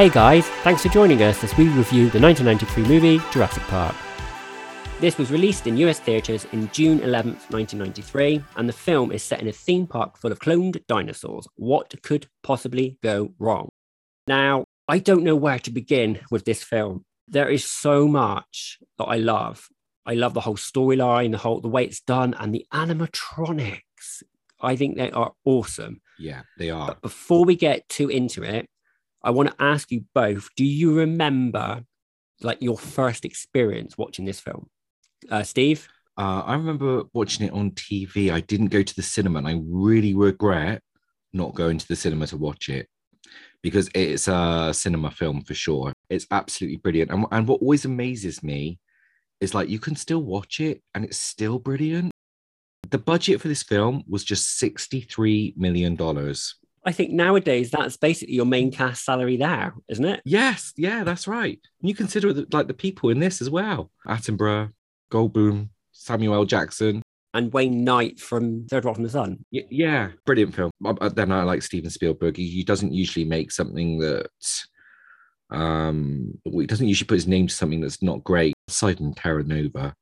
Hey guys, thanks for joining us as we review the 1993 movie Jurassic Park. This was released in US theatres in June 11th, 1993, and the film is set in a theme park full of cloned dinosaurs. What could possibly go wrong? Now, I don't know where to begin with this film. There is so much that I love. I love the whole storyline, the whole the way it's done, and the animatronics. I think they are awesome. Yeah, they are. But before we get too into it, I want to ask you both: Do you remember like your first experience watching this film? Uh, Steve, Uh, I remember watching it on TV. I didn't go to the cinema, and I really regret not going to the cinema to watch it because it's a cinema film for sure. It's absolutely brilliant. And, and what always amazes me is like you can still watch it and it's still brilliant. The budget for this film was just $63 million. I think nowadays that's basically your main cast salary there, isn't it? Yes, yeah, that's right. And you consider the, like the people in this as well Attenborough, Goldblum, Samuel Jackson. And Wayne Knight from Third Rock from the Sun. Y- yeah, brilliant film. Then I like Steven Spielberg. He, he doesn't usually make something that um well, he doesn't usually put his name to something that's not great. Aside from Terra Nova,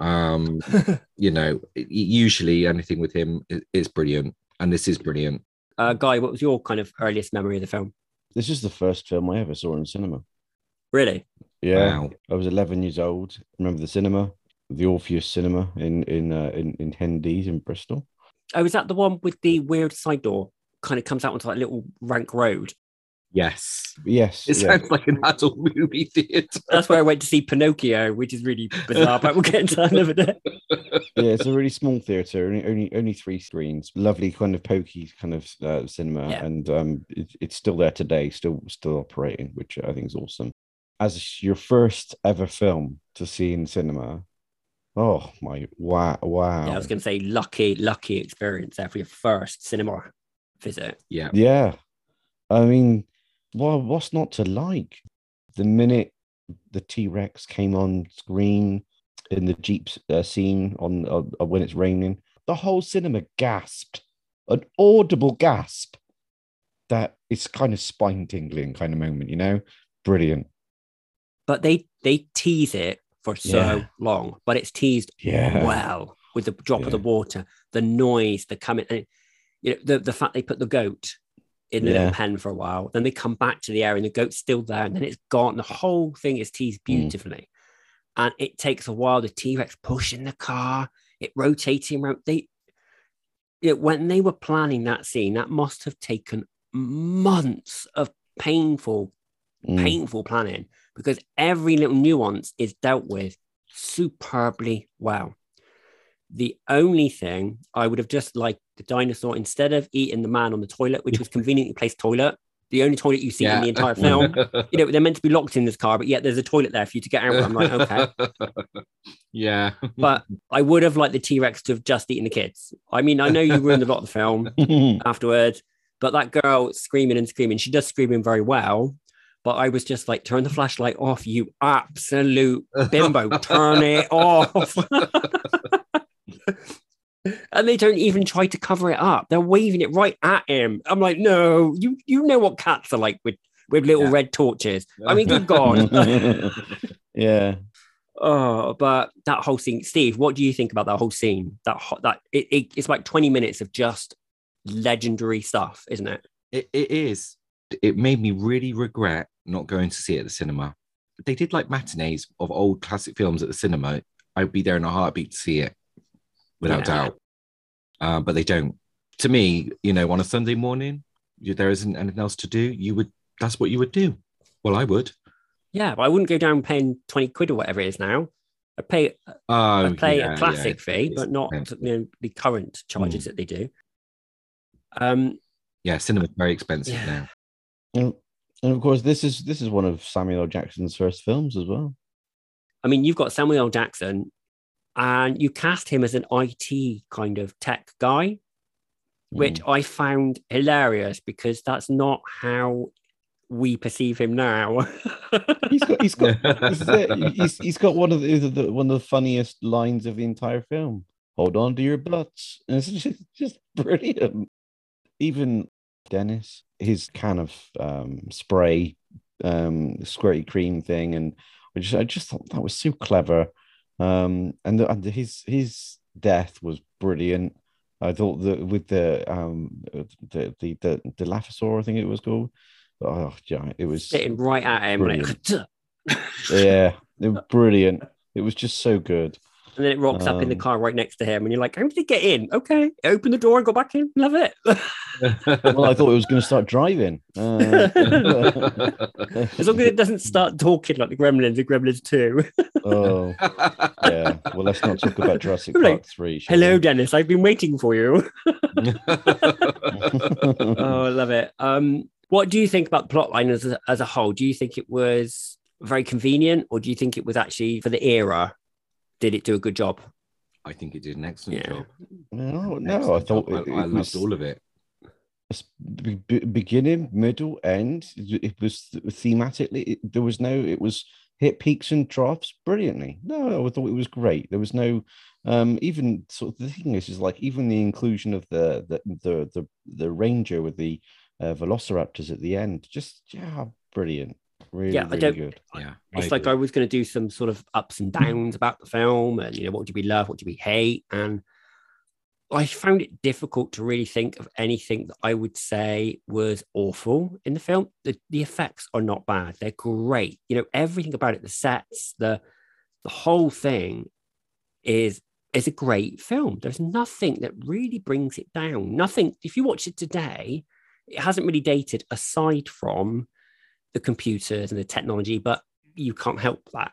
um, you know, usually anything with him is brilliant, and this is brilliant. Uh, Guy, what was your kind of earliest memory of the film? This is the first film I ever saw in cinema. Really? Yeah, Wow. I was 11 years old. Remember the cinema, the Orpheus Cinema in in uh, in in Henleaze in Bristol. Oh, is that the one with the weird side door? Kind of comes out onto that little rank road. Yes, Yes, it yeah. sounds like an adult movie theater. That's where I went to see Pinocchio, which is really bizarre, but we'll get into that another day. yeah, it's a really small theater, only only only three screens. Lovely kind of pokey kind of uh, cinema, Yeah. and um, it, it's still there today, still still operating, which I think is awesome. As your first ever film to see in cinema, oh my wow wow Yeah, I was going to say lucky, lucky experience there for your first cinema visit. yeah, Yeah. I mean, well, what's not to like? The minute the T Rex came on screen in the Jeep uh, scene on uh, when it's raining, the whole cinema gasped, an audible gasp. That it's kind of spine tingling kind of moment, you know? Brilliant. But they they tease it for so Yeah. long, but it's teased Yeah. well with the drop of the water, the noise, the coming, and you know the the fact they put the goat in the Yeah. little pen for a while, then they come back to the area and the goat's still there, and then it's gone. The whole thing is teased Mm. beautifully, and it takes a while. The T Rex pushing the car, it rotating around. They, know, when they were planning that scene, that must have taken months of painful Mm. painful planning because every little nuance is dealt with superbly well. The only thing I would have just liked the dinosaur instead of eating the man on the toilet, which was conveniently placed toilet, the only toilet you see in the entire film. You know, they're meant to be locked in this car, but yet there's a toilet there for you to get out. I'm like, okay. yeah, But I would have liked the T Rex to have just eaten the kids. I mean, I know you ruined a lot of the film afterwards, but that girl screaming and screaming, she does screaming very well. But I was just like, turn the flashlight off, you absolute bimbo, turn it off. And they don't even try to cover it up. They're waving it right at him. I'm like, no, you you know what cats are like with with little Yeah. red torches. I mean, good God. yeah. oh, but that whole scene, Steve, what do you think about that whole scene? That that it, it, it's like 20 minutes of just legendary stuff, isn't it? It, it is. It made me really regret not going to see it at the cinema. They did like matinees of old classic films at the cinema. I'd be there in a heartbeat to see it, without Yeah. doubt. Uh, but they don't. To me, you know, on a Sunday morning, you, there isn't anything else to do. You would. That's what you would do. Well, I would. Yeah, but I wouldn't go down paying 20 quid or whatever it is now. I pay Oh, I pay yeah, a classic yeah. fee, It's but not you know, the current charges that they do. Um, Yeah, cinema's very expensive Yeah. now. And, and of course, this is this is one of Samuel L. Jackson's first films as well. I mean, you've got Samuel L. Jackson, and you cast him as an IT kind of tech guy, which Mm. I found hilarious because that's not how we perceive him now. he's got he's got this is it. He's, he's got one of the, the one of the funniest lines of the entire film. Hold on to your butts. And it's just, just brilliant. Even Dennis, his can of um, spray um, squirty cream thing, and I just I just thought that was so clever. Um, and, the, and his his death was brilliant. I thought that with the um the the the, the Dilophosaur, I think it was called. Oh yeah, it was Sitting right at him, like, yeah, it was brilliant. It was just so good. And then it rocks up in the Um, car right next to him, and you're like, "How did he get in?" Okay, open the door and go back in. Love it. Well, I thought it was going to start driving. Uh, as long as it doesn't start talking like the Gremlins and Gremlins Two. oh yeah. Well, let's not talk about Jurassic I'm like, three. Hello, we? Dennis. I've been waiting for you. oh, I love it. Um, what do you think about the plotline as a, as a whole? Do you think it was very convenient, or do you think it was actually for the era? Did it do a good job? I think it did an excellent Yeah. job. no, no. I thought job. it, I, I it loved was all of it. s- be- be- beginning, middle, end. It was thematically. It, there was no. It was hit peaks and troughs brilliantly. No, I thought it was great. There was no. Um, even sort of the thing is, is like even the inclusion of the the the the, the ranger with the uh, velociraptors at the end. Just yeah, brilliant. Really, Yeah, I really don't- good. Yeah. It's like I was going to do some sort of ups and mm. downs about the film, and you know, what do we love, what do we hate, and I found it difficult to really think of anything that I would say was awful in the film. The, the effects are not bad; they're great. You know, everything about it, the sets, the the whole thing is is a great film. There's nothing that really brings it down. Nothing. If you watch it today, it hasn't really dated aside from the computers and the technology, but you can't help that.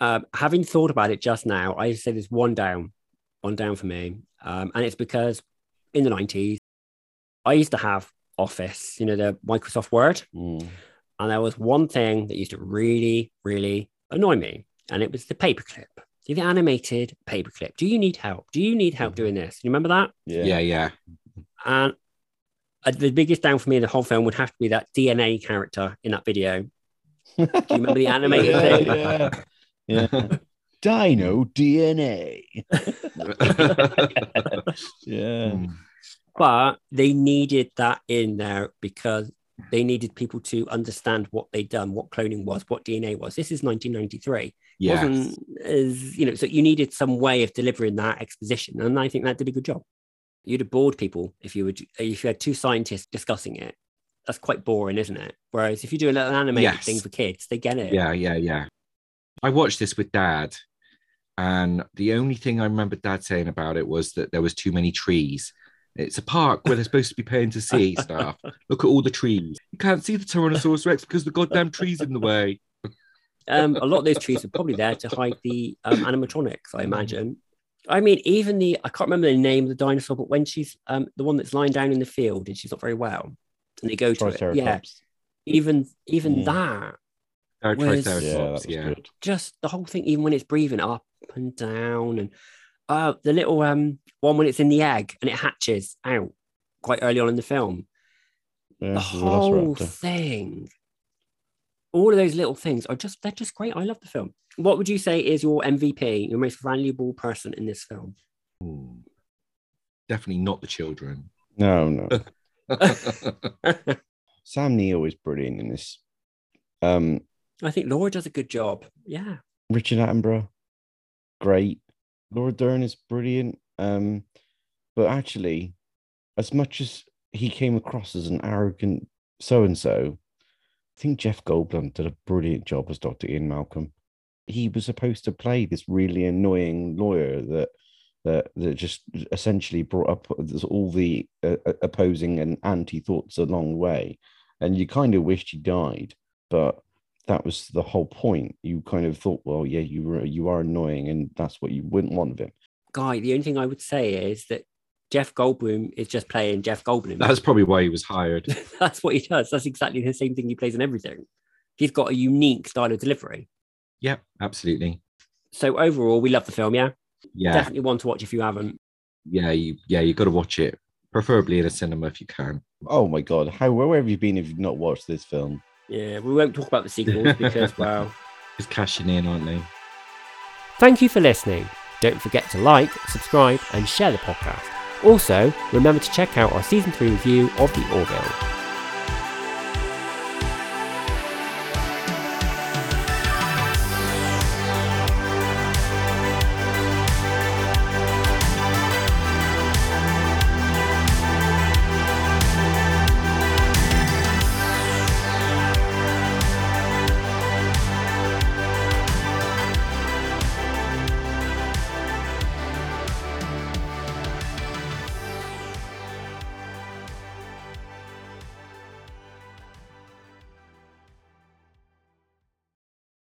Um, having thought about it just now, I say there's one down, one down for me, um, and it's because in the '90s, I used to have Office, you know, the Microsoft Word, Mm. and there was one thing that used to really, really annoy me, and it was the paperclip. The animated paperclip. Do you need help? Do you need help doing this? You remember that? Yeah. Yeah, yeah. And the biggest down for me in the whole film would have to be that DNA character in that video. Do you remember the animated yeah, thing? yeah. yeah. Dino DNA. Yeah. Mm. but they needed that in there because they needed people to understand what they'd done, what cloning was, what DNA was. This is 1993. Yes. wasn't as you know, so you needed some way of delivering that exposition, and I think that did a good job. You'd have bored people if you would if you had two scientists discussing it. That's quite boring, isn't it? Whereas if you do an animated Yes. thing for kids, they get it. Yeah, yeah, yeah. I watched this with dad, and the only thing I remember dad saying about it was that there was too many trees. It's a park where they're supposed to be paying to see stuff. Look at all the trees. You can't see the Tyrannosaurus Rex because the goddamn trees in the way. Um, a lot of those trees are probably there to hide the um, animatronics, I imagine. I mean, even the I can't remember the name of the dinosaur, but when she's um, the one that's lying down in the field and she's not very well, and they go to it, yeah, even even Mm. that, Or Was- Yeah, that was yeah. just the whole thing, even when it's breathing up and down, and uh, the little um one when it's in the egg and it hatches out quite early on in the film. Yeah, the the whole Velociraptor. thing, all of those little things are just they're just great. I love the film. What would you say is your MVP, your most valuable person in this film? Ooh. Definitely not the children. No, no. Sam Neill is brilliant in this. Um, I think Laura does a good job. Yeah. Richard Attenborough, great. Laura Dern is brilliant. Um, but actually, as much as he came across as an arrogant so and so, I think Jeff Goldblum did a brilliant job as Dr. Ian Malcolm. He was supposed to play this really annoying lawyer that that that just essentially brought up all the uh, uh, opposing and anti thoughts along the way, and you kind of wished he died, but that was the whole point. You kind of thought, well, yeah, you were you are annoying, and that's what you wouldn't want of him. Guy, the only thing I would say is that Jeff Goldblum is just playing Jeff Goldblum. That's probably why he was hired. That's what he does. That's exactly the same thing he plays in everything. He's got a unique style of delivery. Yep, absolutely. So overall, we love the film. Yeah, Yeah, definitely one to watch if you haven't. yeah, you yeah, you got to watch it, preferably in a cinema if you can. Oh my god, how where have you been if you've not watched this film? Yeah, we won't talk about the sequels because, well, it's cashing in, aren't they? Thank you for listening. Don't forget to like, subscribe, and share the podcast. Also, remember to check out our season 3 review of The Orville.